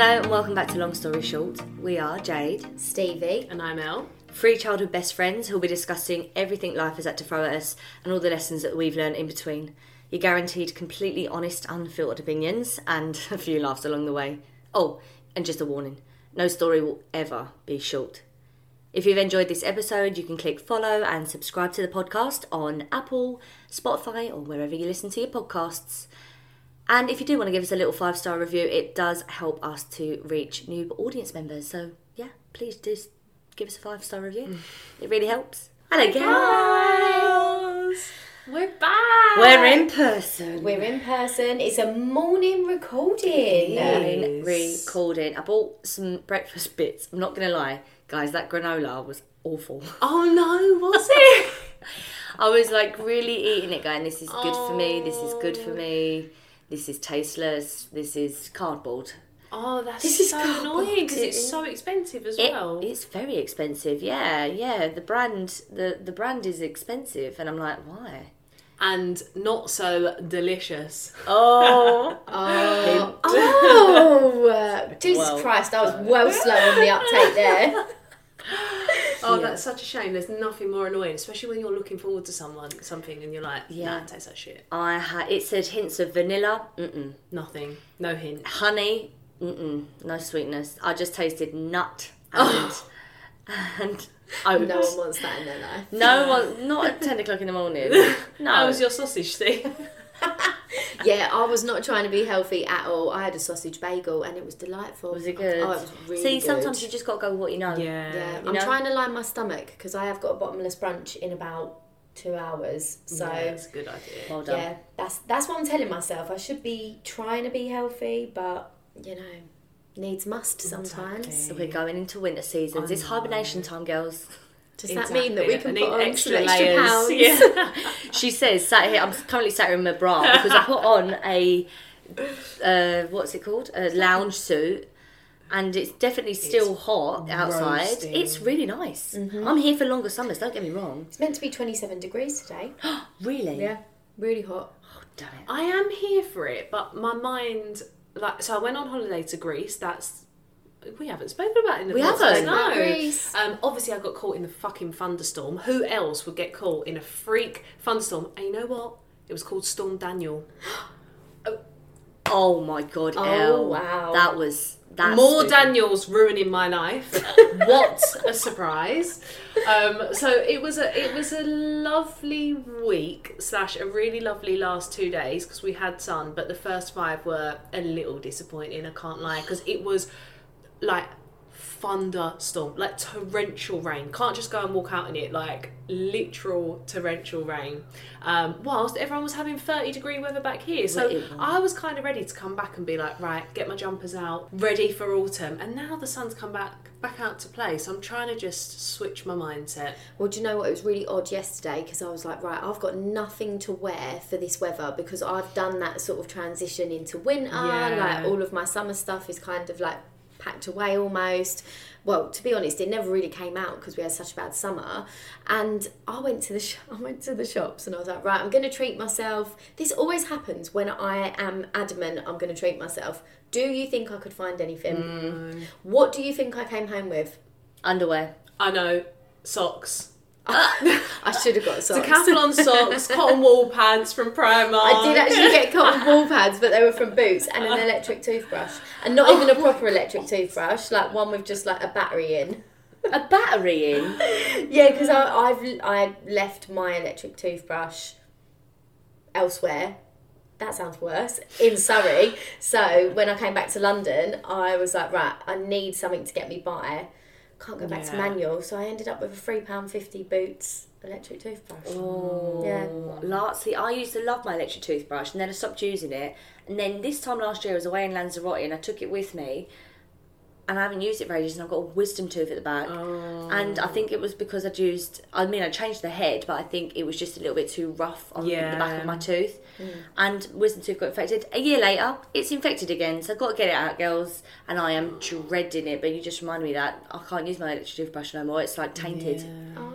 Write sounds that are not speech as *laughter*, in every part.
Hello and welcome back to Long Story Short. We are Jade, Stevie. And I'm Elle. three childhood best friends who'll be discussing everything life has had to throw at us and all the lessons that we've learned in between. You're guaranteed completely honest, unfiltered opinions and *laughs* a few laughs along the way. Oh, and just a warning no story will ever be short. If you've enjoyed this episode, you can click follow and subscribe to the podcast on Apple, Spotify, or wherever you listen to your podcasts. And if you do want to give us a little five star review, it does help us to reach new audience members. So, yeah, please just give us a five star review. *laughs* It really helps. Hello, guys. We're back. We're in person. We're in person. It's a morning recording. Morning recording. I bought some breakfast bits. I'm not going to lie, guys, that granola was awful. Oh no, was *laughs* it? I was like really eating it, going, this is good for me, this is good for oh. me, this is tasteless, this is cardboard. oh, that's This is so cardboard. annoying because it's so expensive as It, well. it's very expensive, yeah, yeah. The brand, the the brand is expensive, and I'm like, why? and not so delicious. *laughs* Oh, Oh, oh *laughs* Jesus Well. Christ! I was well slow on the uptake there. *laughs* Oh, that's such a shame. There's nothing more annoying, especially when you're looking forward to someone something and you're like, Yeah. nah, it tastes like shit. I had. It said hints of vanilla, mm-mm. Nothing. No hint. honey, mm-mm. no sweetness. I just tasted nut oh. and and oats. No one wants that in their life. No one, not at ten o'clock in the morning. *laughs* No, How was your sausage, Steve? *laughs* *laughs* Yeah, I was not trying to be healthy at all. I had a sausage bagel and it was delightful. was it good? Oh, it was really See, good. sometimes you just got to go with what you know. yeah. Yeah, you I'm know? trying to line my stomach because I have got a bottomless brunch in about two hours. So Yeah, that's a good idea. Well done. yeah, that's that's what I'm telling myself. I should be trying to be healthy, but you know, needs must sometimes. So we're going into winter seasons. It's hibernation time, girls. Does that mean that we can Exactly. I put need on extra some extra layers. pounds? Yeah. *laughs* She says, sat here. I'm currently sat here in my bra because I put on a uh, what's it called? A lounge suit. And it's definitely still hot outside. roasting. It's really nice. I'm here for longer summers. Don't get me wrong. It's meant to be 27 degrees today. *gasps* Really? Yeah, really hot. Oh, damn it. I am here for it, but my mind, like, so I went on holiday to Greece. That's we haven't spoken about it in the We podcast, haven't. No. Um, obviously, I got caught in the fucking thunderstorm. Who else would get caught in a freak thunderstorm? And you know what? It was called Storm Daniel. *gasps* Oh my god, Oh, Elle. wow. That was that's More spooky. Daniels ruining my life. *laughs* what a surprise! Um, so it was a it was a lovely week slash a really lovely last two days because we had sun, but the first five were a little disappointing. I can't lie because it was like thunderstorm, like torrential rain. Can't just go and walk out in it, like literal torrential rain. Um, whilst everyone was having 30 degree weather back here. So. I was kind of ready to come back and be like, right, get my jumpers out, ready for autumn. And now the sun's come back back out to play. So I'm trying to just switch my mindset. Well, do you know what? It was really odd yesterday because I was like, right, I've got nothing to wear for this weather because I've done that sort of transition into winter. Yeah. Like all of my summer stuff is kind of like packed away almost. Well, to be honest, it never really came out because we had such a bad summer. And I went to the sh- *laughs* I went to the shops and I was like, right, I'm going to treat myself. This always happens when I am adamant I'm going to treat myself. Do you think I could find anything? What do you think I came home with? underwear. I know, socks. *laughs* I should have got socks. Decathlon socks, cotton wool pants from Primark. I did actually get *laughs* cotton wool pads, but they were from Boots and an electric toothbrush, and not even a oh. proper electric toothbrush, like one with just like a battery in. A battery in. *laughs* Yeah, because I've I left my electric toothbrush elsewhere. That sounds worse in Surrey. So when I came back to London, I was like, right, I need something to get me by. Can't go back to manual, so I ended up with a three pound fifty Boots electric toothbrush. Oh, Yeah. Last, see, I used to love my electric toothbrush, and then I stopped using it. And then this time last year, I was away in Lanzarote, and I took it with me, and I haven't used it for ages, and I've got a wisdom tooth at the back. Oh. And I think it was because I'd used, I mean, I changed the head, but I think it was just a little bit too rough on the back of my tooth. Hmm. And wisdom tooth got infected. A year later, it's infected again, so I've got to get it out, girls. And I am dreading it, but you just reminded me that I can't use my electric toothbrush no more. It's like tainted.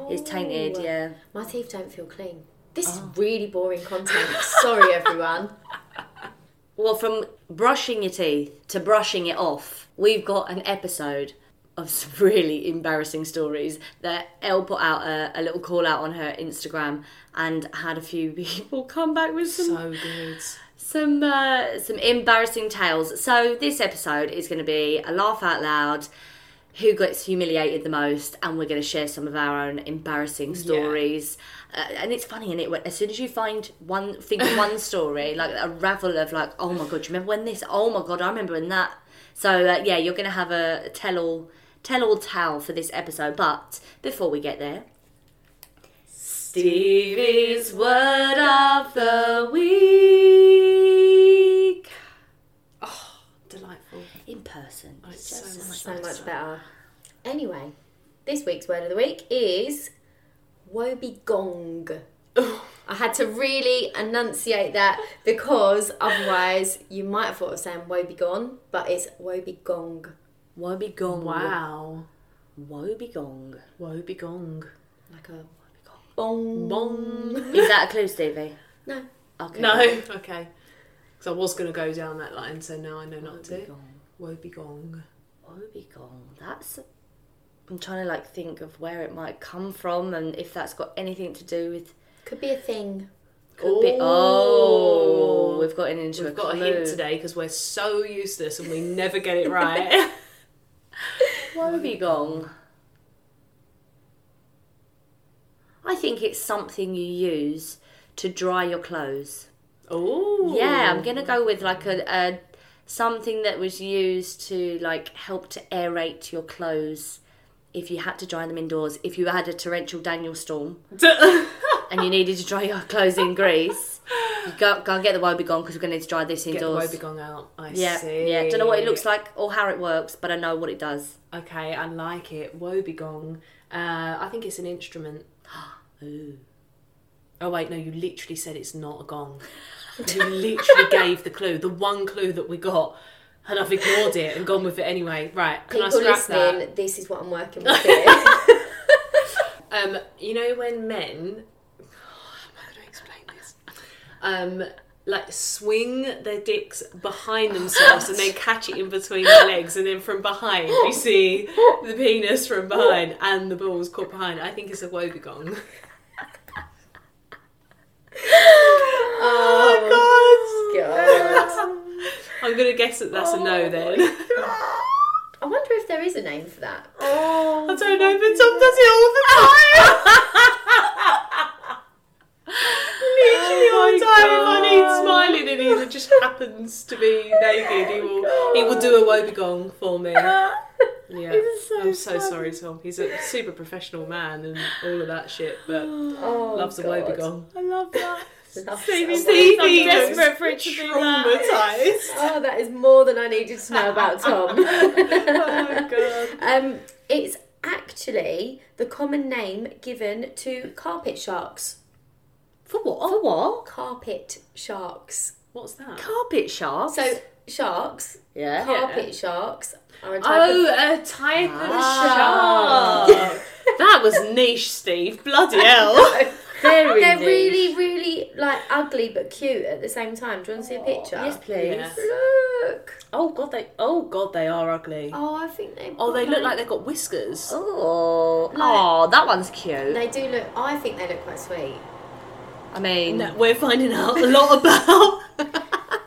It's tainted, Oh. yeah. My teeth don't feel clean. This is oh. really boring content. Sorry, everyone. *laughs* Well, from brushing your teeth to brushing it off, we've got an episode of some *laughs* really embarrassing stories that Elle put out a, a little call out on her Instagram and had a few *laughs* people come back with some So good. some uh, some embarrassing tales. So this episode is going to be a laugh out loud. Who gets humiliated the most, and we're going to share some of our own embarrassing stories. Uh, and it's funny, and it as soon as you find one, think one *laughs* story, like a ravel of like, oh my god, do you remember when this? Oh my god, I remember when that. So uh, yeah, you're going to have a tell all, tell all tale for this episode. But before we get there, Stevie's word of the week Delightful. in person. It's so much better. Anyway, this week's word of the week is wobbegong. I had to really enunciate that because otherwise you might have thought of saying woebegone, but it's wobbegong. Woe be gong. Wow. Woe be gong. Woe be gong. Like a bong. Bong. *laughs* Is that a clue, Stevie? No. Okay. No. Okay. Because I was going to go down that line, so now I know not to. Woe be gong. Be gong. That's. I'm trying to like think of where it might come from and if that's got anything to do with. Could be a thing. Could be. Oh, we've gotten into We've a got clue. a hint today because we're so useless and we never get it *laughs* right. Woe be gong. I think it's something you use to dry your clothes. oh. Yeah, I'm gonna go with like a, a something that was used to like help to aerate your clothes if you had to dry them indoors. If you had a torrential Daniel storm *laughs* and you needed to dry your clothes in Greece, you go go and get the Wobegone because we're gonna need to dry this Get the indoors. woe be out. I yeah, see. yeah. Don't know what it looks like or how it works, but I know what it does. Okay, I like it. Woe be gong. Uh, I think it's an instrument. *gasps* Ooh. Oh wait, no, you literally said it's not a gong. You literally gave the clue, the one clue that we got, and I've ignored it and gone with it anyway. Right, can People I scrap listening, this is what I'm working with here. *laughs* Um, you know when men, *sighs* how am I explain this? Um, like swing their dicks behind themselves and then *laughs* catch it in between their legs, and then from behind you see the penis from behind and the balls caught behind. I think it's a wobbegong. *laughs* Oh, oh, God. I'm gonna guess that that's a no oh, then. *laughs* I wonder if there is a name for that. Oh, I don't know, but Tom does it all the *laughs* oh, time. Literally all the time. If I need smiling and he just happens to be naked, he will he will do a wobbegong for me. *laughs* Yeah, I'm so sorry, Tom. He's a super professional man and all of that shit, but Oh, loves a God. wobbegong. I love that. Love Stevie, that. Stevie, desperate for it to be traumatized. *laughs* Oh, that is more than I needed to know about Tom. *laughs* oh god. um, it's actually the common name given to carpet sharks. For what? For what? Carpet sharks. What's that? Carpet sharks. So sharks, yeah. carpet sharks, are a type Oh, of a type Ah. of shark. *laughs* that was niche, Steve. Bloody hell. Very They're really, really like ugly but cute at the same time. Do you want to see a oh, picture? Yes, please. Yeah. Look. Oh god, they. Oh god, they are ugly. Oh, I think they. Oh, they look like they've got whiskers. Oh, oh, that one's cute. They do look. I think they look quite sweet. I mean, No, we're finding out a lot about.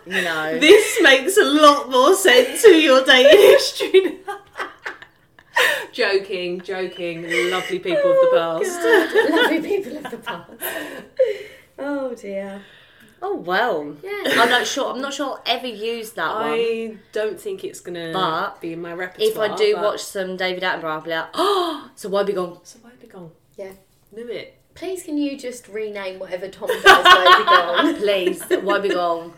you know. *laughs* this makes a lot more sense to your dating history now. Joking, joking. Lovely people of the oh, past. *laughs* Lovely people of the past. Oh dear. Oh well. Yeah. I'm not sure. I'm not sure I'll ever use that one. I don't think it's gonna But be in my repertoire. If. I do but- watch some David Attenborough, I'll be like, oh, *gasps* so why be gone? so why be gone? Yeah. Knew it. Please, can you just rename whatever Tom does Where We Gone? *laughs* Please, why be gone?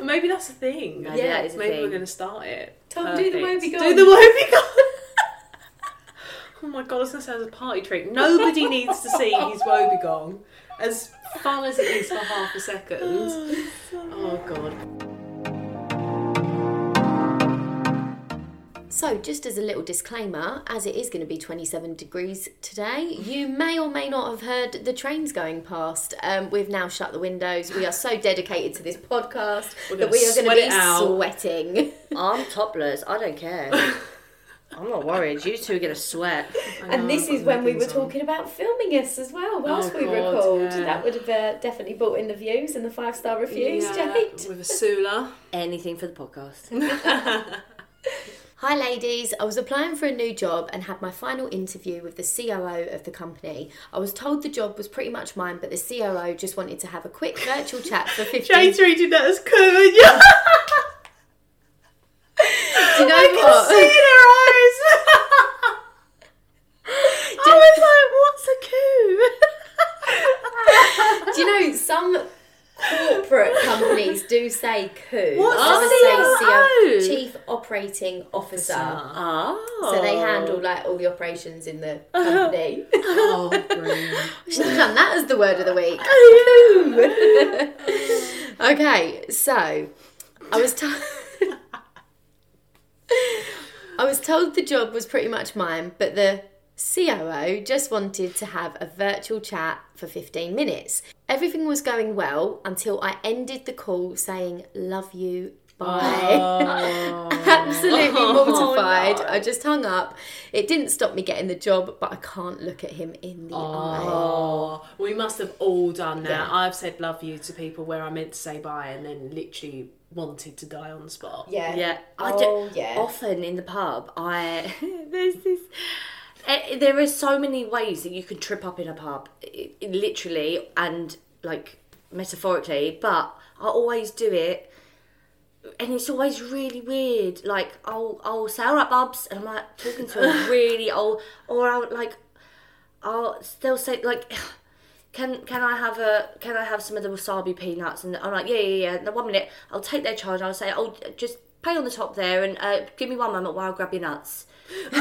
Maybe that's a thing. Maybe Yeah, that is a Maybe thing. we're going to start it. Tom, do the Perfect. Woe Be Gone. Do the woe be gone. Oh my god, this was going to say as a party trick. Nobody needs to see his woe be gone. As fun as it is for half a second. Oh god. So, just as a little disclaimer, as it is going to be 27 degrees today, you may or may not have heard the trains going past. Um, we've now shut the windows. We are so dedicated to this podcast that we are going to be sweating. I'm topless. I don't care. *laughs* I'm not worried. You two are gonna sweat. and this is when we were talking about filming us as well, whilst Oh, we God, recalled. yeah. That would have uh, definitely brought in the views and the five star reviews, Yeah, Jade. *laughs* with a Sula. Anything for the podcast. *laughs* *laughs* Hi, ladies. I was applying for a new job and had my final interview with the COO of the company. I was told the job was pretty much mine, but the COO just wanted to have a quick virtual chat for 15 Jade's reading that as cool. Do you know I can what? see in her eyes. I was like, what's a coup? Do you know some corporate companies do say coup? What's a COO? Chief Operating Officer. Oh. So they handle like all the operations in the *laughs* oh, company. oh, brilliant. *laughs* We should have done that as the word of the week. *laughs* Oh, okay, so I was told. I was told the job was pretty much mine, but the COO just wanted to have a virtual chat for 15 minutes. Everything was going well until I ended the call saying, Love you, bye. *laughs* Absolutely oh, mortified. I just hung up. It didn't stop me getting the job, but I can't look at him in the eye. Oh, we must have all done that. Yeah. I've said love you to people where I meant to say bye and then literally wanted to die on the spot. Yeah. Yeah. Oh, I Oh, do, yeah. Often in the pub, I *laughs* there's this. Eh, There are so many ways that you can trip up in a pub, literally and like metaphorically. But I always do it, and it's always really weird. Like I'll I'll say all right, bubs, and I'm like talking to a *laughs* really old, or I'll like I'll still say like. *sighs* Can can I have a can I have some of the wasabi peanuts? And I'm like, yeah, yeah, yeah. Now, one minute, I'll take their charge. I'll say, oh, just pay on the top there, and uh, give me one moment while I grab your nuts. *laughs* *laughs*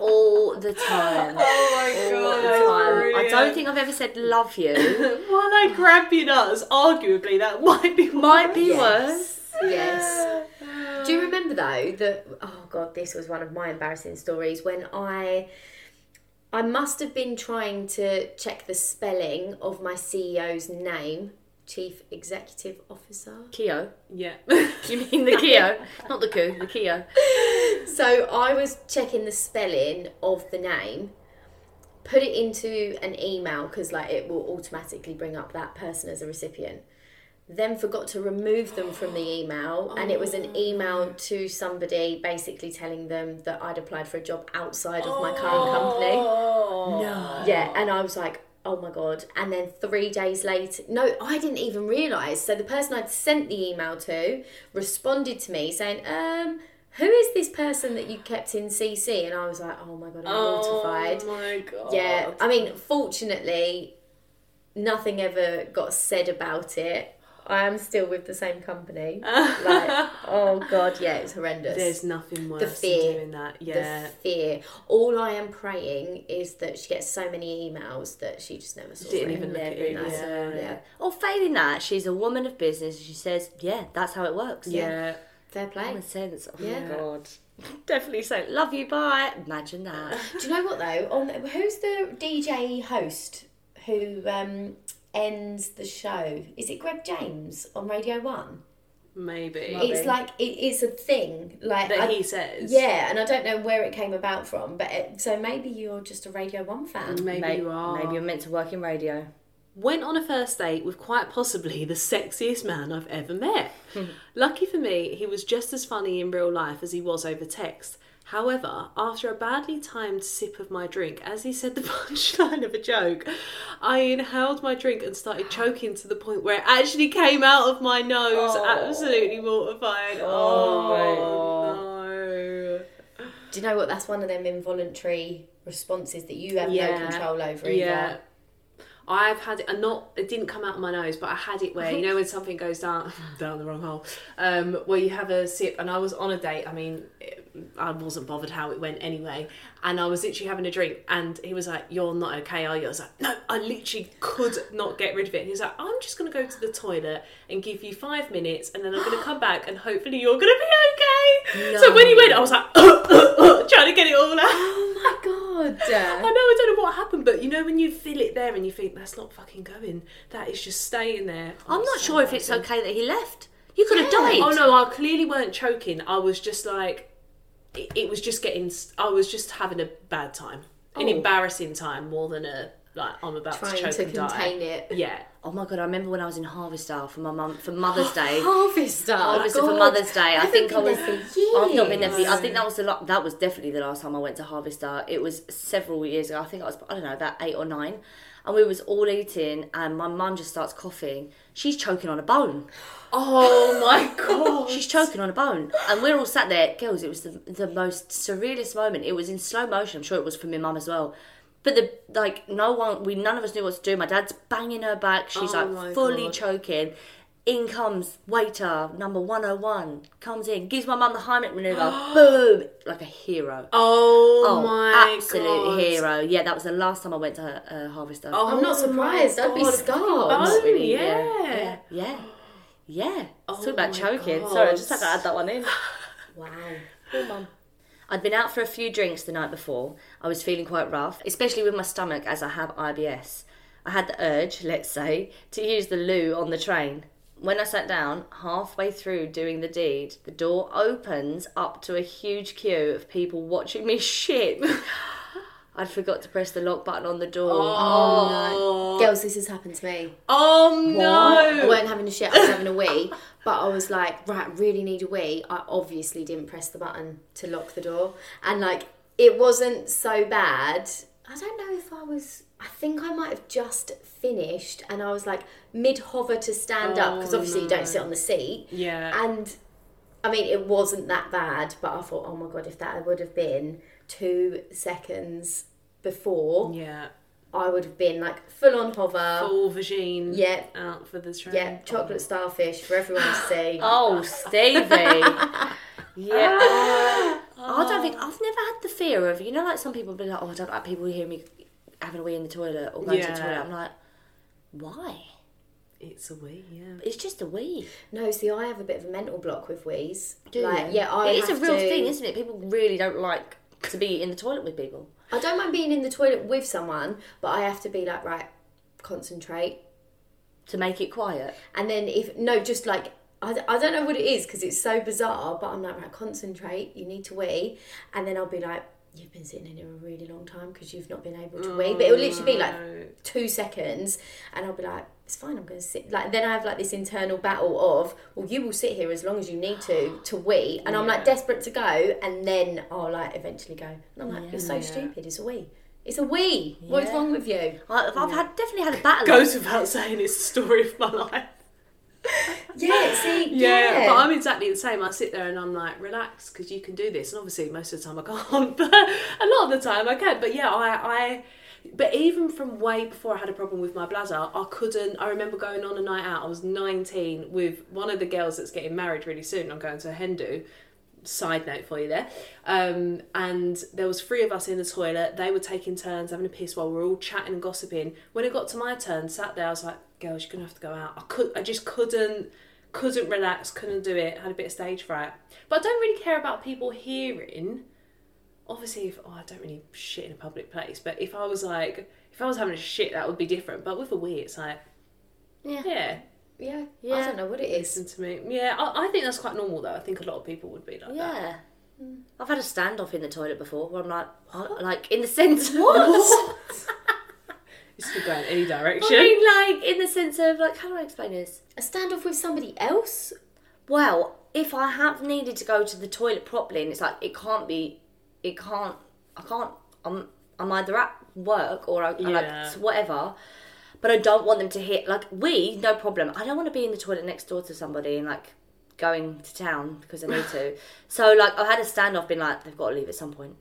All the time. *laughs* Oh my All the time. I don't think I've ever said love you. While I grab your nuts, arguably that *laughs* might be Might be Yes. worse. Yes. Do you remember though that oh god, this was one of my embarrassing stories when I I must have been trying to check the spelling of my CEO's name, Chief Executive Officer. Keo. Yeah. *laughs* You mean the Keo? Not the coup, the Keo. *laughs* So I was checking the spelling of the name, put it into an email because like it will automatically bring up that person as a recipient. Then forgot to remove them from the email, *gasps* and it was an oh, email to somebody basically telling them that I'd applied for a job outside of my current oh. company. No. Yeah, and I was like, oh my god. And then three days later, no, I didn't even realise. So the person I'd sent the email to responded to me saying, um, who is this person that you kept in CC? And I was like, oh my god, I'm mortified. Oh my god. Yeah, I mean, fortunately, nothing ever got said about it. I am still with the same company. *laughs* like, oh god, yeah, it's horrendous. There's nothing worse fear. than doing that. Yeah. the fear. All I am praying is that she gets so many emails that she just never saw Didn't even look at it. even Yeah. Yeah. Or failing that, she's a woman of business. and She says, "Yeah, that's how it works." Yeah. Fair play. Common sense. Oh Yeah. my god. *laughs* Definitely say, "Love you, bye." Imagine that. *laughs* Do you know what though? On who's the DJ host who um, ends the show? Is it Greg James on Radio One? Maybe. It's like it is a thing. Like that I- he says. Yeah, and I don't know where it came about from, but it, so maybe you're just a Radio One fan. Maybe May- you are. Maybe you're meant to work in radio. Went on a first date with quite possibly the sexiest man I've ever met. *laughs* Lucky for me, he was just as funny in real life as he was over text. However, after a badly timed sip of my drink, as he said the *laughs* punchline of a joke, I inhaled my drink and started choking to the point where it actually came out of my nose. Oh. Absolutely mortified. Oh, oh no. Do you know what? That's one of them involuntary responses that you have Yeah. no control over either. Yeah. I've had it, and not it didn't come out of my nose, but I had it where you know when something goes down *laughs* down the wrong hole, um, where you have a sip. And I was on a date. I mean, it, I wasn't bothered how it went anyway. And I was literally having a drink, and he was like, "You're not okay, are you?" I was like, "No, I literally could not get rid of it." And he was like, "I'm just gonna go to the toilet and give you five minutes, and then I'm gonna come back, and hopefully you're gonna be okay." funny. So when he went, I was like, *laughs* trying to get it all out. Oh my god. *laughs* I know, I don't know what happened, but you know when you feel it there and you think that's not fucking going, that is just staying there. I'm not so sure if it's okay that he left. You could have Yeah. died. Oh no, I clearly weren't choking. I was just like, it, it was just getting. I was just having a bad time, an Oh. embarrassing time more than a like I'm about Trying to choke to and die. contain it. Yeah. Oh my god! I remember when I was in Harvester for my mum for Mother's *gasps* Day. Harvester. Harvester for Mother's Day. I, haven't think I was. there for years. I've not been there. For, I think that was the la- that was definitely the last time I went to Harvester. It was several years ago. I think I was I don't know about eight or nine, and we was all eating, and my mum just starts coughing. She's choking on a bone. *gasps* Oh my *laughs* god. She's choking on a bone, and we're all sat there, girls. It was the the most surrealist moment. It was in slow motion. I'm sure it was for my mum as well. But the like, no one, we none of us knew what to do. My dad's banging her back. She's Oh like fully God. choking. In comes waiter number one hundred one. Comes in, gives my mum the Heimlich maneuver. *gasps* boom, like a hero. Oh, Oh, my absolute god. hero. Yeah, that was the last time I went to uh, Harvester. Oh I'm not surprised. my I'd be God, scarred. fucking Not bone, really, yeah. yeah, yeah, yeah. Oh Talk about choking. God. Sorry, I just had to add that one in. *laughs* Wow. Poor mum. I'd been out for a few drinks the night before. I was feeling quite rough, especially with my stomach as I have IBS. I had the urge, let's say, to use the loo on the train. When I sat down, halfway through doing the deed, the door opens up to a huge queue of people watching me *laughs* shit. I'd forgot to press the lock button on the door. Oh, Girls, this has happened to me. oh I no. I weren't having a shit, I was having a wee. *laughs* But I was like, right, really need a wee. I obviously didn't press the button to lock the door. And like, it wasn't so bad. I don't know if I was, I think I might have just finished and I was like mid hover to stand up because Oh, obviously you don't sit on the seat. Yeah. And I mean, it wasn't that bad, but I thought, oh my God, if that would have been two seconds before, yeah. I would have been like full on hover. Full vagine. Yeah. Out for the train. Yeah, chocolate starfish for everyone to *laughs* see. Oh, Stevie. *laughs* yeah. Ah. Oh, I don't think I've never had the fear of you know like some people be like oh I don't like people who hear me having a wee in the toilet or going to the toilet. I'm like, why? It's a wee, yeah. It's just a wee. No, see, I have a bit of a mental block with wees. Do like, you? yeah, I it is a real to- thing, isn't it? People really don't like to be in the toilet with people. I don't mind being in the toilet with someone, but I have to be like, right, concentrate. To make it quiet. And then if no, just like I, I don't know what it is because it's so bizarre, but I'm like, right, concentrate. You need to wee, and then I'll be like, you've been sitting in here a really long time because you've not been able to wee. But it'll literally be like oh, two seconds, and I'll be like, it's fine. I'm going to sit. Like then I have like this internal battle of, well, you will sit here as long as you need to to wee, and I'm like desperate to go, and then I'll like eventually go. And I'm like, you're so Yeah. stupid. It's a wee. It's a wee. What's wrong with you? I, I've had definitely had a battle. *laughs* Goes without saying, it's the story of my life. *laughs* Yeah. See. *laughs* Yeah, Yeah. but I'm exactly the same. I sit there and I'm like, relax, because you can do this. And obviously, most of the time I can't, but a lot of the time I can. But yeah, I, I, but even from way before I had a problem with my bladder, I couldn't. I remember going on a night out. I was 19 with one of the girls that's getting married really soon. I'm going to a Hindu. Side note for you there, um, and there was three of us in the toilet. They were taking turns having a piss while we were all chatting and gossiping. When it got to my turn, sat there, I was like, "Girls, you're gonna have to go out." I could, I just couldn't couldn't relax, couldn't do it, had a bit of stage fright. But I don't really care about people hearing. Obviously, if oh, I don't really shit in a public place, but if I was like, if I was having a shit, that would be different. But with a wee, it's like, Yeah. yeah, Yeah. I don't know what it is. listen to me. Yeah, I, I think that's quite normal though. I think a lot of people would be like that. Yeah. Mm. I've had a standoff in the toilet before where I'm like, what? like in the sense of What? *laughs* *laughs* This could go in any direction. I mean, like in the sense of like, how do I explain this? A standoff with somebody else? Well, if I have needed to go to the toilet properly, and it's like it can't be, it can't, I can't. I'm I'm either at work or I, Yeah. like whatever. But I don't want them to hear. Like we, no problem. I don't want to be in the toilet next door to somebody and like going to town because I need to. *sighs* so like I had a standoff, being like, they've got to leave at some point.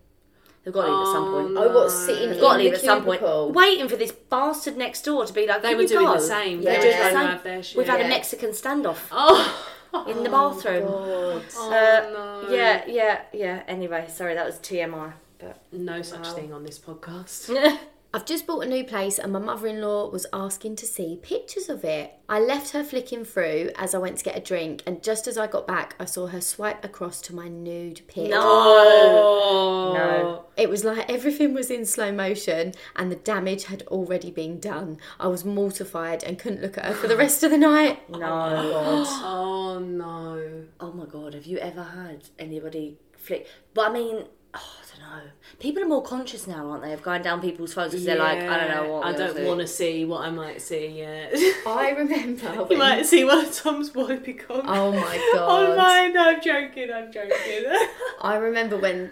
They've got to leave at some point. Oh, what, sitting They've in got to leave at some point. Waiting for this bastard next door to be like, They "Can were doing go?" the same. Yeah. They were just trying like- to have their shit. We've had Yeah. a Mexican standoff Oh, in the bathroom. God. oh Uh, no. Yeah, yeah, yeah. Anyway, sorry, that was TMI. But No such Wow. thing on this podcast. *laughs* I've just bought a new place and my mother in law was asking to see pictures of it. I left her flicking through as I went to get a drink, and just as I got back, I saw her swipe across to my nude pic. No. No. It was like everything was in slow motion and the damage had already been done. I was mortified and couldn't look at her for the rest of the night. *gasps* No. God. *gasps* Oh no. Oh my god, have you ever had anybody flick? But I mean, oh, I don't know. People are more conscious now, aren't they, of going down people's phones because they're like, I don't know what. I don't want to see what I might see yet. *laughs* I remember you when. might see one of Tom's wipey cock. Oh my *laughs* god! Oh god. my, no, I'm joking, I'm joking. *laughs* I remember when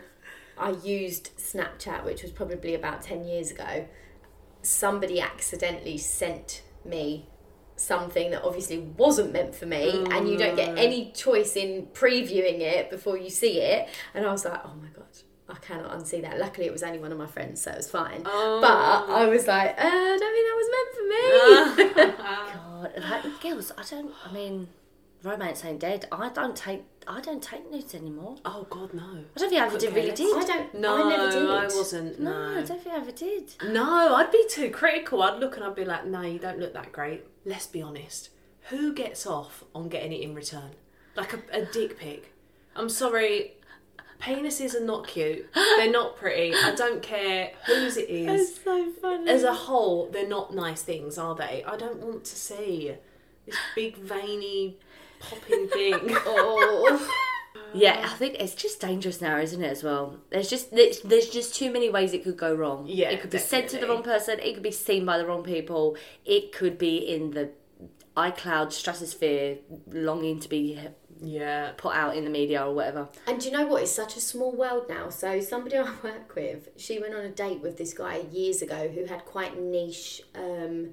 I used Snapchat, which was probably about 10 years ago, somebody accidentally sent me something that obviously wasn't meant for me, and you don't get oh, any choice in previewing it before you see it. And I was like, oh my God. I cannot unsee that. Luckily, it was only one of my friends, so it was fine. Oh. But I was like, uh, I don't think that was meant for me. *laughs* God, like, girls, I don't. I mean, romance ain't dead. I don't take. I don't take nudes anymore. oh god, no. I don't think I ever did, really careless. did. I don't. No, I never did. I wasn't. No, No. I don't think I ever did. No, I'd be too critical. I'd look and I'd be like, no, you don't look that great. Let's be honest. Who gets off on getting it in return? Like a, a dick pic. I'm sorry, penises are not cute. *gasps* They're not pretty. I don't care whose it is. so funny. As a whole, they're not nice things, are they? I don't want to see this big veiny popping thing. *laughs* Oh. *laughs* Yeah, I think it's just dangerous now, isn't it? As well, there's just there's, there's just too many ways it could go wrong. Yeah, it could be sent to the wrong person. It could be seen by the wrong people. It could be in the iCloud stratosphere, longing to be yeah. put out in the media or whatever. And do you know what? It's such a small world now. So somebody I *laughs* work with, she went on a date with this guy years ago who had quite niche um,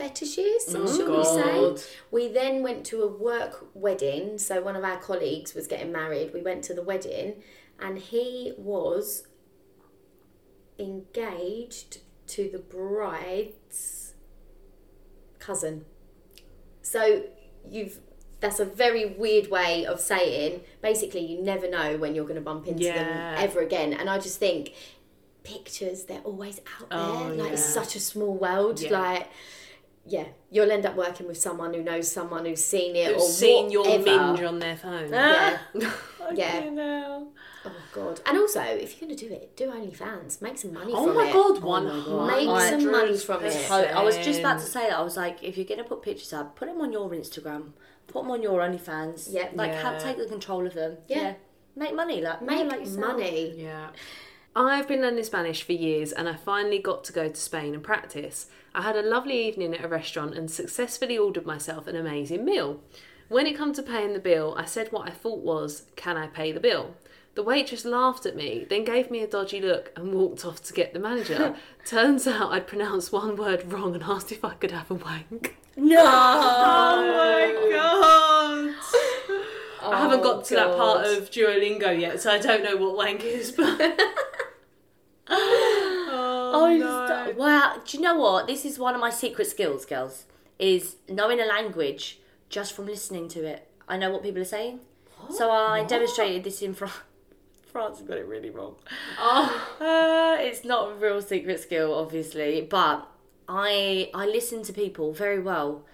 fetishes, Oh, shall we say? We then went to a work wedding. So one of our colleagues was getting married. We went to the wedding, and he was engaged to the bride's cousin. So you've that's a very weird way of saying basically you never know when you're going to bump into Yeah. them ever again. And I just think pictures they're always out oh, there. Oh, like it's such a small world. Yeah. Like yeah, you'll end up working with someone who knows someone who's seen it or Who's seen your whatever. minge on their phone. Yeah. *laughs* *laughs* yeah. yeah. Oh god. And also, if you're gonna do it, do OnlyFans. Make some money Oh from my it. god, oh my one God. Make I- some money from it. So I was just about to say that. I was like, if you're gonna put pictures up, put them on your Instagram, put them on your OnlyFans. Yep. like Yeah. have, take the control of them. Yeah. make money. Like Make like money. Yeah. I've been learning Spanish for years and I finally got to go to Spain and practice. I had a lovely evening at a restaurant and successfully ordered myself an amazing meal. When it come to paying the bill, I said what I thought was, Can I pay the bill? The waitress laughed at me, then gave me a dodgy look and walked off to get the manager. *laughs* Turns out I'd pronounced one word wrong and asked if I could have a wank. No. *laughs* Oh my god! I haven't got to that part of Duolingo yet, so I don't know what wank is. But *laughs* oh, Oh, no. st- wow. Do you know what? This is one of my secret skills, girls, is knowing a language just from listening to it. I know what people are saying. So I demonstrated this in France. *laughs* France got it really wrong. Oh, Uh, it's not a real secret skill, obviously, but I I listen to people very well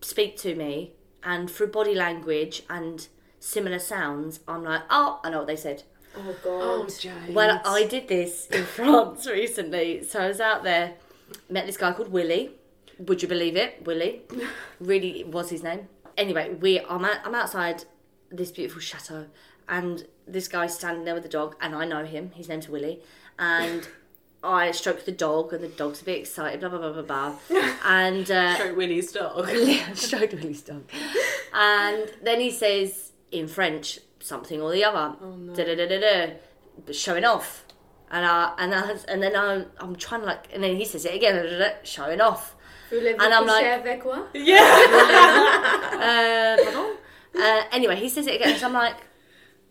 speak to me, and through body language and similar sounds, I'm like, oh, I know what they said. Oh oh, god. Jade. Well, I did this in *laughs* France recently. So I was out there, met this guy called Willie. Would you believe it? Willie. *laughs* Really was his name. Anyway, we I'm, out, I'm outside this beautiful chateau, and this guy's standing there with the dog, and I know him. His name's Willie, and I stroke the dog, and the dog's a bit excited. Blah blah blah blah blah, *laughs* and. Uh, Stroke Willie's dog. *laughs* yeah, stroked Willie's dog. And then he says in French something or the other. Da da da da da. Showing off. And I and I, and then I'm I'm trying to like and then he says it again, da, da, da, showing off. And I'm like- avec moi? *laughs* Uh, pardon? Uh, anyway, he says it again, so I'm like,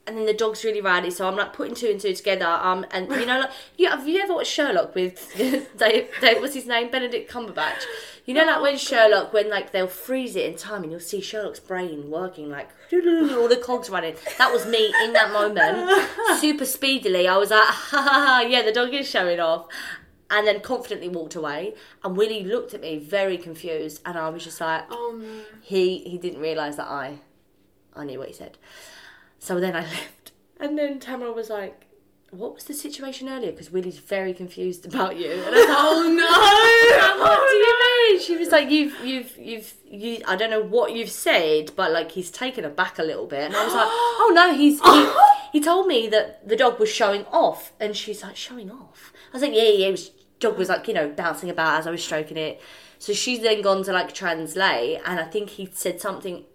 and then the dog's really rowdy, so I'm like putting two and two together. Um, and you know, like, *laughs* you, have you ever watched Sherlock with *laughs* Dave, Dave? What's his name? Benedict Cumberbatch. You know, like when Sherlock, when like they'll freeze it in time, and you'll see Sherlock's brain working like *laughs* all the cogs running. That was me in that moment, super speedily. I was like, ha ha ha, yeah, the dog is showing off. and then confidently walked away. And Willie looked at me very confused, and I was just like, Oh no. he he didn't realise that I I knew what he said. So then I *laughs* left, and then Tamara was like, "What was the situation earlier?" Because Willie's very confused about you. And I was like, Oh no. *laughs* Oh, what do you mean? She was like, you've, you've, you've, you. I don't know what you've said, but like he's taken aback a little bit, and I was like, *gasps* oh no, he's. He, *laughs* he told me that the dog was showing off, and she's like, showing off. I was like, yeah, yeah. It was, dog was like, you know, bouncing about as I was stroking it. So she's then gone to like translate, and I think he said something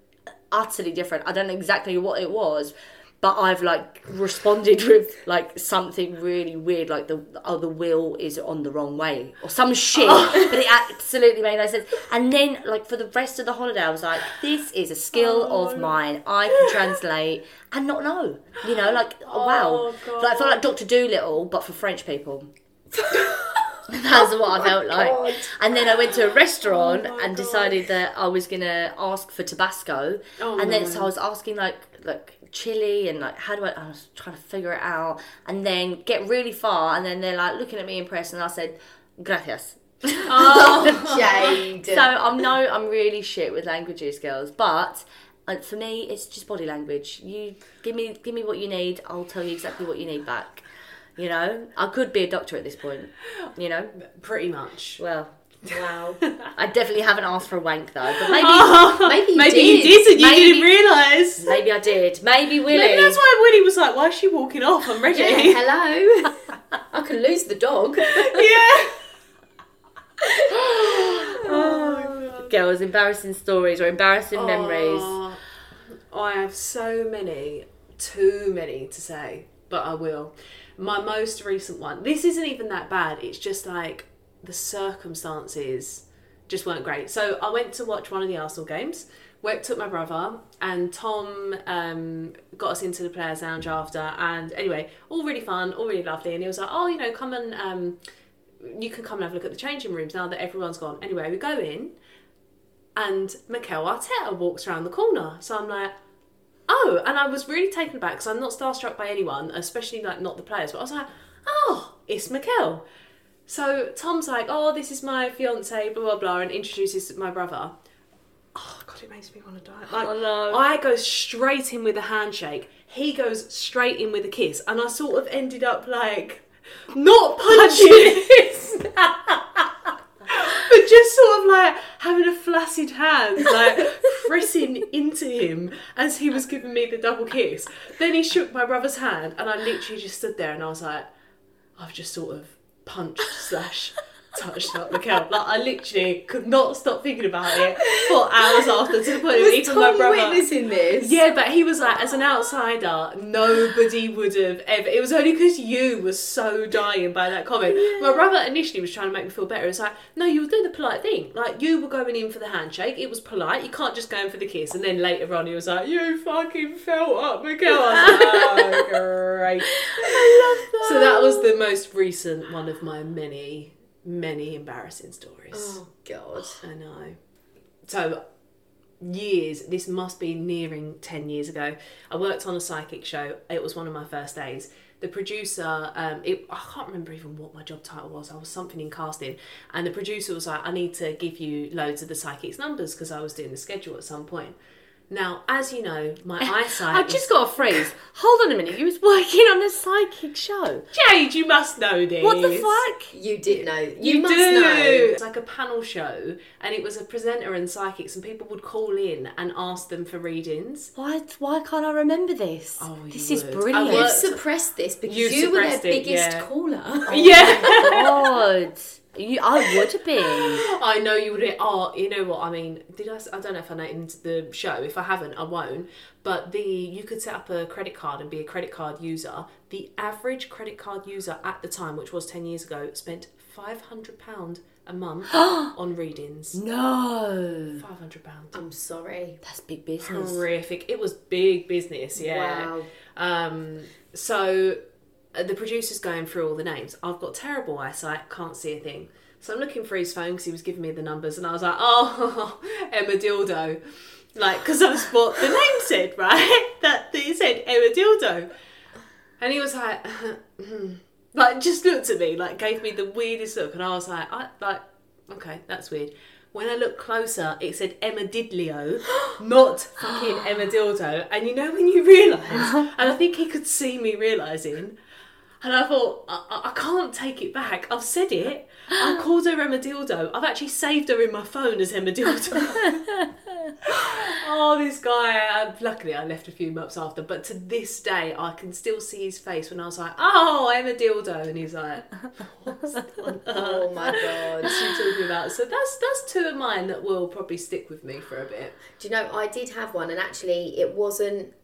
utterly different. I don't know exactly what it was, but I've like responded *laughs* with like something really weird, like the oh the wheel is on the wrong way or some shit. Oh. *laughs* But it absolutely made no sense. And then like for the rest of the holiday, I was like, this is a skill oh. of mine. I can translate and not know. You know, like oh, wow. Oh, God. Like I felt like Doctor Dolittle, but for French people. *laughs* *laughs* That's what I felt like. And then I went to a *gasps* restaurant Oh and God. decided that I was gonna ask for Tabasco. Oh and then so I was asking like like chili and like how do I I was trying to figure it out and then get really far and then they're like looking at me impressed and I said gracias. Oh, *laughs* *laughs* Jade. So I'm no I'm really shit with languages girls but uh, for me it's just body language. You give me give me what you need, I'll tell you exactly what you need back. You know? I could be a doctor at this point. You know? Pretty much. Well, wow. *laughs* I definitely haven't asked for a wank though, but *laughs* maybe Maybe you Maybe did. you did and you Maybe- didn't realise. maybe I did. Maybe Willie. Maybe that's why Willie was like, "Why is she walking off? I'm ready." Yeah, *laughs* hello. I can lose the dog. yeah. oh, girls embarrassing stories or embarrassing oh, memories Oh, I have so many, too many to say, but I will. My most recent one. This isn't even that bad. It's just like the circumstances just weren't great. So I went to watch one of the Arsenal games. Went took my brother and Tom um, got us into the players' lounge after. And anyway, all really fun, all really lovely. And he was like, "Oh, you know, come and um, you can come and have a look at the changing rooms now that everyone's gone." Anyway, we go in, and Mikel Arteta walks around the corner. So I'm like, oh, and I was really taken aback because I'm not starstruck by anyone, especially like not the players. But I was like, oh, it's Mikel. So Tom's like, oh, this is my fiance, blah blah blah, and introduces my brother. Oh god, it makes me want to die. Like, Oh, no. I go straight in with a handshake. He goes straight in with a kiss, and I sort of ended up like not punching *laughs* but *laughs* just sort of like having a flaccid hand, like *laughs* pressing into him as he was giving me the double kiss. Then he shook my brother's hand, and I literally just stood there and I was like, I've just sort of punched slash touched up Mikel. Like I literally could not stop thinking about it for hours after, to the point of Was even my Tom brother. witnessing this? Yeah, but he was like, as an outsider, nobody would have ever. It was only because you were so dying by that comment. My brother initially was trying to make me feel better. It's like, no, you were doing the polite thing. Like, you were going in for the handshake. It was polite. You can't just go in for the kiss. And then later on, he was like, you fucking felt up, Miguel. I was like, oh, great. I love that. So that was the most recent one of my many, many embarrassing stories. Oh God. I know. So, years, this must be nearing 10 years ago. I worked on a psychic show. It was one of my first days. The producer, um, it, I can't remember even what my job title was. I was something in casting. And the producer was like, I need to give you loads of the psychic's numbers because I was doing the schedule at some point. Now, as you know, my *laughs* eyesight. I've just got a freeze. Hold on a minute. You was working on a psychic show. Jade, you must know this. What the fuck? You did know. You, You, must do. know. It's like a panel show, and it was a presenter and psychics, and people would call in and ask them for readings. Why? Why can't I remember this? Oh, you this is would. brilliant. I You worked- suppressed this because You you, were their suppressed it, biggest yeah. caller. Oh yeah. Oh *laughs* God, you, I would have been. *laughs* I know you would. Oh, you know what I mean? Did I? I don't know if I named the show. If I haven't, I won't. But the you could set up a credit card and be a credit card user. The average credit card user at the time, which was ten years ago, spent five hundred pound a month *gasps* on readings. No, Five hundred pound. I'm sorry. that's big business. Horrific. It was big business. Yeah. Wow. Um, so the producer's going through all the names. I've got terrible eyesight, can't see a thing. So I'm looking for his phone because he was giving me the numbers, and I was like, "Oh, *laughs* Emma Dildo," like because that's what the name said, *laughs* right? That it said Emma Dildo, and he was like, "Hmm, *laughs* like just looked at me, like gave me the weirdest look, and I was like, I like, okay, that's weird. When I looked closer, it said Emma Didlio, *gasps* not fucking Emma Dildo. And you know when you realise, and I think he could see me realising, and I thought, I, I- can't take it back. I've said it. I *gasps* called her Emma Dildo. I've actually saved her in my phone as Emma Dildo. *laughs* oh, this guy. Uh, luckily, I left a few months after, but to this day, I can still see his face when I was like, oh, Emma Dildo. And he's like, *laughs* Oh my god. is she talking about? So that's, that's two of mine that will probably stick with me for a bit. Do you know I did have one, and actually it wasn't.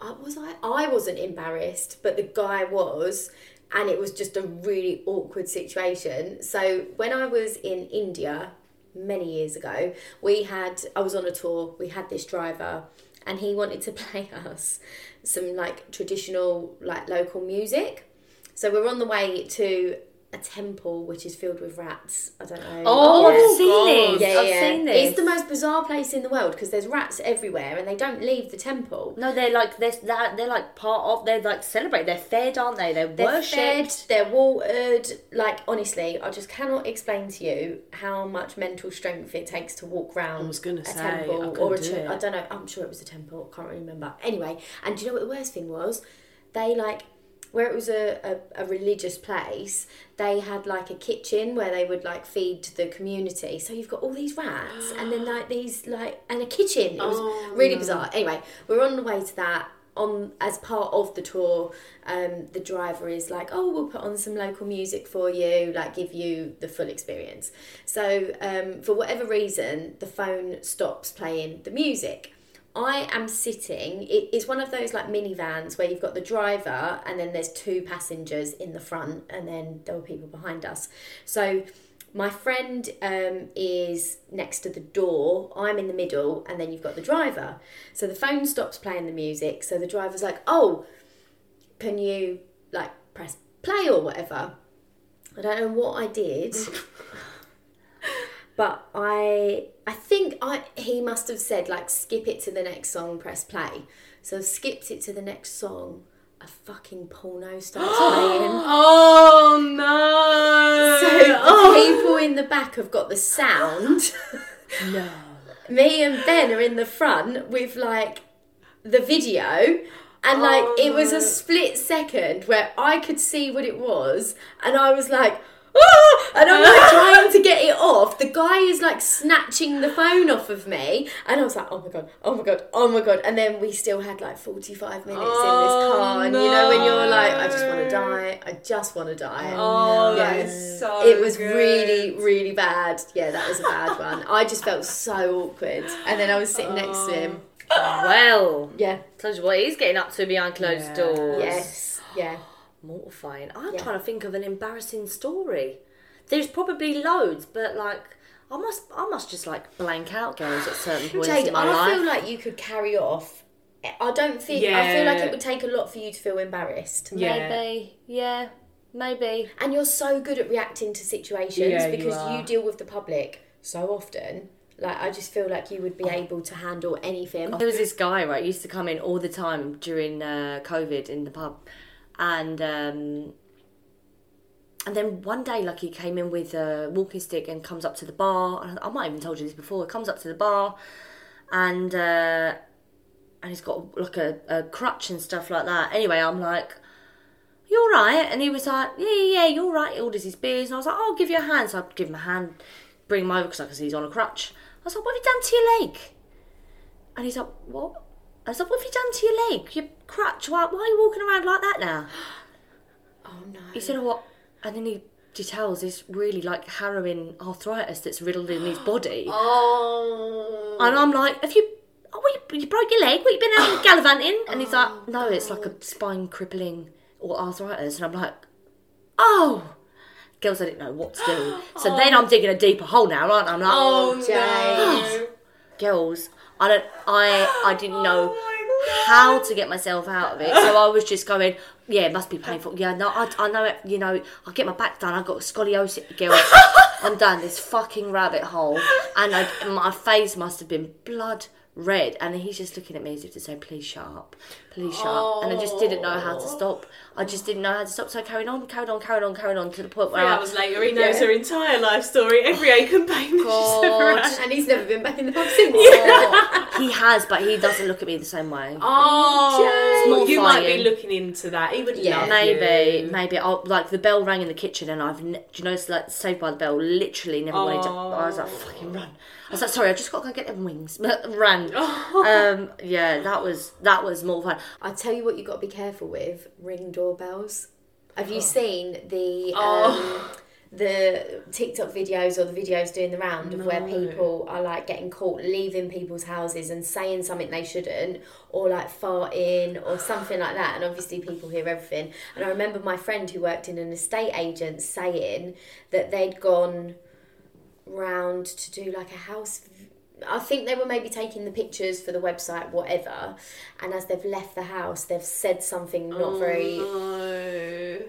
I was I. I wasn't embarrassed, but the guy was, and it was just a really awkward situation. So when I was in India many years ago, we had. I was on a tour. We had this driver, and he wanted to *laughs* play us some like traditional like local music. So we're on the way to a temple which is filled with rats. I don't know. Oh, Yeah. I've seen this. Yeah, I've yeah. seen this. It's the most bizarre place in the world because there's rats everywhere and they don't leave the temple. No, they're like they're that they're like part of. They're like celebrate. They're fed, aren't they? They're, They're worshipped. fed, they're watered. Like honestly, I just cannot explain to you how much mental strength it takes to walk around. I was gonna a say, temple I or a couldn't do church. it. I don't know. I'm sure it was a temple. I can't really remember. Anyway, and do you know what the worst thing was? They like where it was a, a, a religious place, they had like a kitchen where they would like feed the community. So you've got all these rats and then *gasps* like these like and a kitchen. It was Oh, really no. bizarre. Anyway, we're on the way to that. On as part of the tour, um, the driver is like, "Oh, we'll put on some local music for you, like give you the full experience." So, um, for whatever reason, the phone stops playing the music. I am sitting. It, it's one of those like minivans where you've got the driver and then there's two passengers in the front, and then there were people behind us. So my friend um, is next to the door. I'm in the middle, and then you've got the driver. So the phone stops playing the music. So the driver's like, "Oh, can you like press play or whatever?" I don't know what I did. *laughs* But I I think I he must have said like skip it to the next song, press play. So I've skipped it to the next song. A fucking porno starts *gasps* playing. Oh no! So the *laughs* people in the back have got the sound. *laughs* No. Me and Ben are in the front with like the video. And like Oh, it was a split second where I could see what it was, and I was like, *laughs* And I'm like *laughs* trying to get it off. The guy is like snatching the phone off of me, and I was like, "Oh my god, oh my god, oh my god!" And then we still had like 45 minutes in this Oh, car, and you know when you're like, "I just want to die, I just want to die." Oh, oh, that Yeah. is so. it was good. really, really bad. Yeah, that was a bad *laughs* one. I just felt so awkward. And then I was sitting next to him. Oh. Well, Yeah. tells you what he's getting up to behind closed Yeah. doors. Yes. Yeah. Mortifying. I'm Yeah. trying to think of an embarrassing story. There's probably loads, but like I must, I must just like blank out girls at certain points Jade, in my I life. feel like you could carry off. I don't think. yeah. I feel like it would take a lot for you to feel embarrassed. Yeah. Maybe, yeah, maybe. And you're so good at reacting to situations Yeah, because you, are. deal with the public so often. Like I just feel like you would be able to handle anything. There was this guy, right, used to come in all the time during uh, COVID in the pub. And um, and then one day, like, he came in with a walking stick and comes up to the bar. I might have even told you this before. He comes up to the bar and uh, and he's got like a, a crutch and stuff like that. Anyway, I'm like, "You're right," And he was like, yeah, yeah, yeah, you're right. He orders his beers. And I was like, oh, I'll give you a hand. So I give him a hand, bring him over because I can see he's on a crutch. I was like, what have you done to your leg? And he's like, what? I was like, what have you done to your leg? Your crutch? Why, why are you walking around like that now? *gasps* Oh no. He said, oh, what? And then he details this really like harrowing arthritis that's riddled in his body. *gasps* Oh. oh. And I'm like, have you, oh, what, you, you broke your leg? What, you been out *gasps* gallivanting? And he's like, oh, no, it's like a spine crippling or arthritis. And I'm like, oh. Girls, I didn't know what to do. So then I'm digging a deeper hole now, aren't I? I'm like, Oh, oh no. girls, I don't, I, I didn't oh know how to get myself out of it. So I was just going, yeah, it must be painful. Yeah, no, I, I know it. You know, I get my back done. I got scoliosis, girls. I'm done this fucking rabbit hole, and I, my face must have been blood red, and he's just looking at me as if to say, "Please shut up, please shut up." And I just didn't know how to stop. I just didn't know how to stop, so I carried on, carried on, carried on, carried on to the point where Three I hours later, he knows her entire life story, every oh ache and pain that she's ever God. had. And he's never been back in the pub *laughs* since. He has, but he doesn't look at me the same way. Oh, It's you might be looking into that. He would Yeah. love Maybe, you. maybe. I'll, like the bell rang in the kitchen, and I've, ne- do you know, it's like Saved by the Bell. Literally, never wanted to. I was like, fucking run. I was like, sorry, I just got to go get them wings. *laughs* Ran. *laughs* um, yeah, that was that was more fun. I tell you what, you got to be careful with ring doorbells. Have you seen the Oh. The TikTok videos or the videos doing the round of where people are like getting caught leaving people's houses and saying something they shouldn't, or like farting or something like that? And obviously, people hear everything. And I remember my friend who worked in an estate agent saying that they'd gone round to do like a house I think they were maybe taking the pictures for the website, whatever. And as they've left the house, they've said something not very oh, No.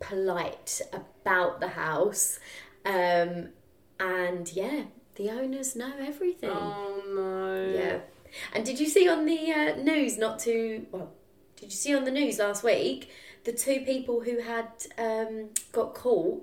Polite about the house. Um, and yeah, the owners know everything. Oh no. Yeah. And did you see on the uh, news not too well? Did you see on the news last week the two people who had um, got caught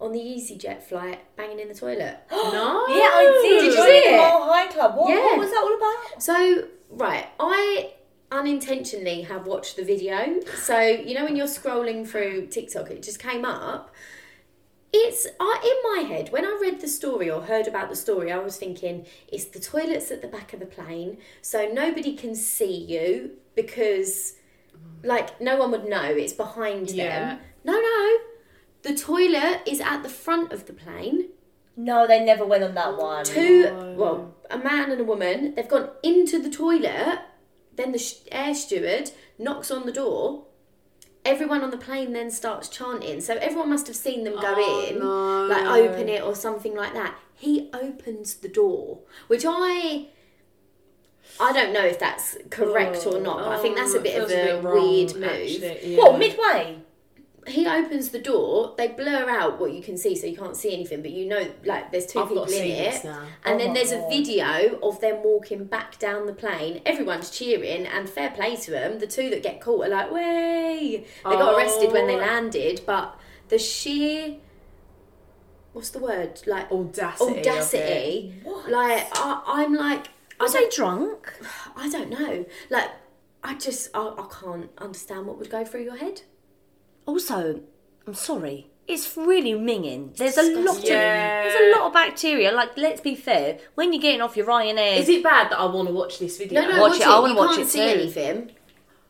on the EasyJet flight banging in the toilet? *gasps* *gasps* No. Yeah, I did. Did you see it? Mile High Club. What, Yeah. what was that all about? So, right, I unintentionally have watched the video. So, you know, when you're scrolling through TikTok, it just came up. It's I in my head when I read the story or heard about the story, I was thinking it's the toilets at the back of the plane, so nobody can see you because, like, no one would know it's behind Yeah. them. No, no, the toilet is at the front of the plane No, they never went on that one. two No. well a man and a woman they've gone into the toilet then the sh- air steward knocks on the door. Everyone on the plane then starts chanting. So everyone must have seen them go Oh, in no. like open it or something like that. He opens the door which i i don't know if that's correct or oh, not but i think that's a Oh, bit of feels a, bit wrong, weird move. actually, What, midway? He opens the door they blur out what you can see so you can't see anything but you know like there's 2 I've people got to in see it now. and Oh then my there's a video of them walking back down the plane everyone's cheering and fair play to them the two that get caught are like way they got arrested when they Oh. landed but the sheer what's the word like Audacity. of it. audacity What? like I, i'm like I Was don't, they drunk? *sighs* I don't know like I just I, I can't understand what would go through your head Also, I'm sorry. It's really minging. There's a lot of Yeah. there's a lot of bacteria. Like, let's be fair. When you're getting off your Ryanair, Is it bad that I want to watch this video? no no Watch watch, it, it, I wanna you watch can't it see too. anything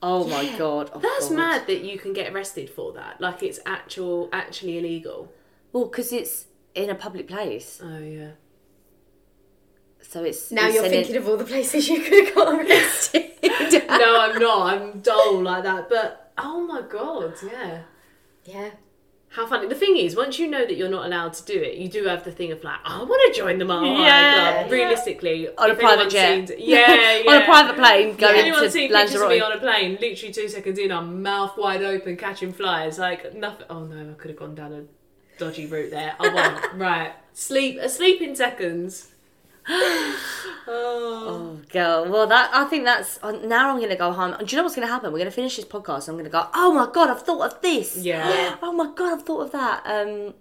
oh my god, oh That's God. mad that you can get arrested for that. Like it's actual, actually illegal. Well, because it's in a public place, Oh yeah. so it's Now it's you're an- thinking of all the places you could have got arrested. *laughs* no, I'm not. I'm dull like that. But oh my god, yeah. yeah. How funny. The thing is, once you know that you're not allowed to do it, you do have the thing of like, oh, I want to join the Mile High Yeah. Club. Realistically, On a private jet. seen- yeah, yeah. *laughs* on a private plane going anyone's to seen pictures of me on a plane, literally two seconds in, I'm mouth wide open catching flies. Like nothing. Oh no, I could have gone down a dodgy route there. I won't. *laughs* right, sleep. Asleep in seconds. *gasps* oh. Oh, girl. Well, that I think that's uh, now. I'm going to go home. Do you know what's going to happen? We're going to finish this podcast. I'm going to go. Oh my god, I've thought of this. Yeah. Yeah. *gasps* Oh my god, I've thought of that. Um,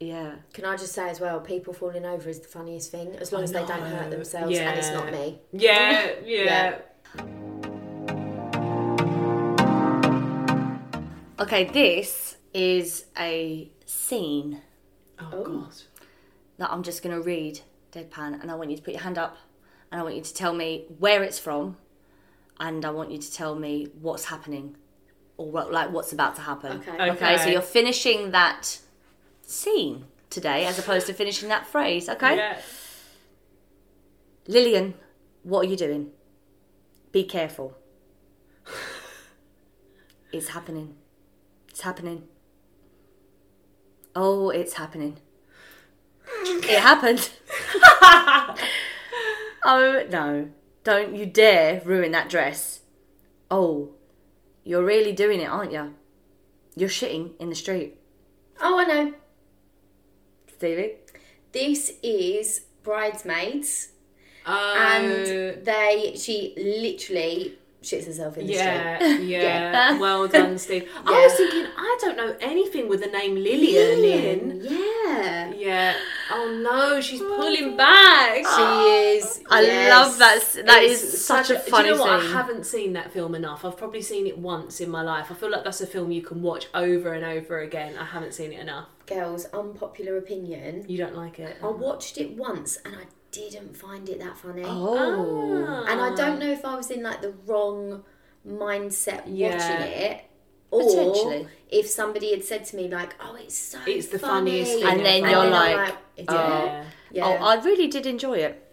yeah. Can I just say as well, people falling over is the funniest thing, as long as they don't hurt know. themselves and it's not Yeah. me. Yeah, *laughs* yeah. Okay, this is a scene Oh, Oh. god. that I'm just going to read deadpan, and I want you to put your hand up, and I want you to tell me where it's from, and I want you to tell me what's happening, or what, like what's about to happen. Okay. Okay. Okay, so you're finishing that scene today, as opposed to finishing that phrase. Okay. Yeah. Lillian, what are you doing? Be careful. *laughs* it's happening. It's happening. Oh, it's happening. It happened. *laughs* oh, no. Don't you dare ruin that dress. Oh, you're really doing it, aren't you? You're shitting in the street. Oh, I know. Stevie? This is Bridesmaids. Oh, and they she literally shits herself in the street. yeah, yeah, *laughs* Yeah. Well done, Steve. I was thinking, I don't know anything with the name Lillian in. Yeah. Yeah. Oh no, she's pulling back. She is. I yes. love that. That It's is such a funny Do you know what? scene. I haven't seen that film enough. I've probably seen it once in my life. I feel like that's a film you can watch over and over again. I haven't seen it enough. Girls, unpopular opinion. You don't like it? I watched it once and I didn't find it that funny. Oh. Ah. And I don't know if I was in like the wrong mindset Yeah. watching it. Or Potentially. if somebody had said to me like, "Oh, it's so It's the funny," funniest thing And then ever. you're I'm like, yeah, oh. yeah. Oh, I really did enjoy it.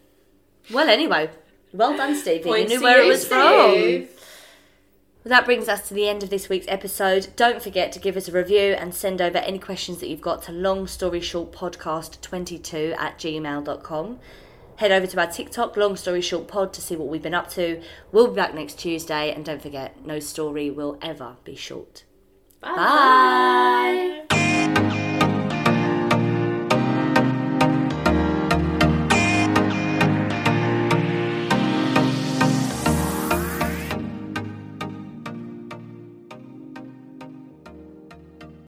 Well, anyway, well done, Stevie. You Points knew to where it you, was Steve. from. Well, that brings us to the end of this week's episode. Don't forget to give us a review and send over any questions that you've got to long story short podcast 22 at gmail.com. Head over to our TikTok, Long Story Short Pod, to see what we've been up to. We'll be back next Tuesday, and don't forget, no story will ever be short. Bye. Bye.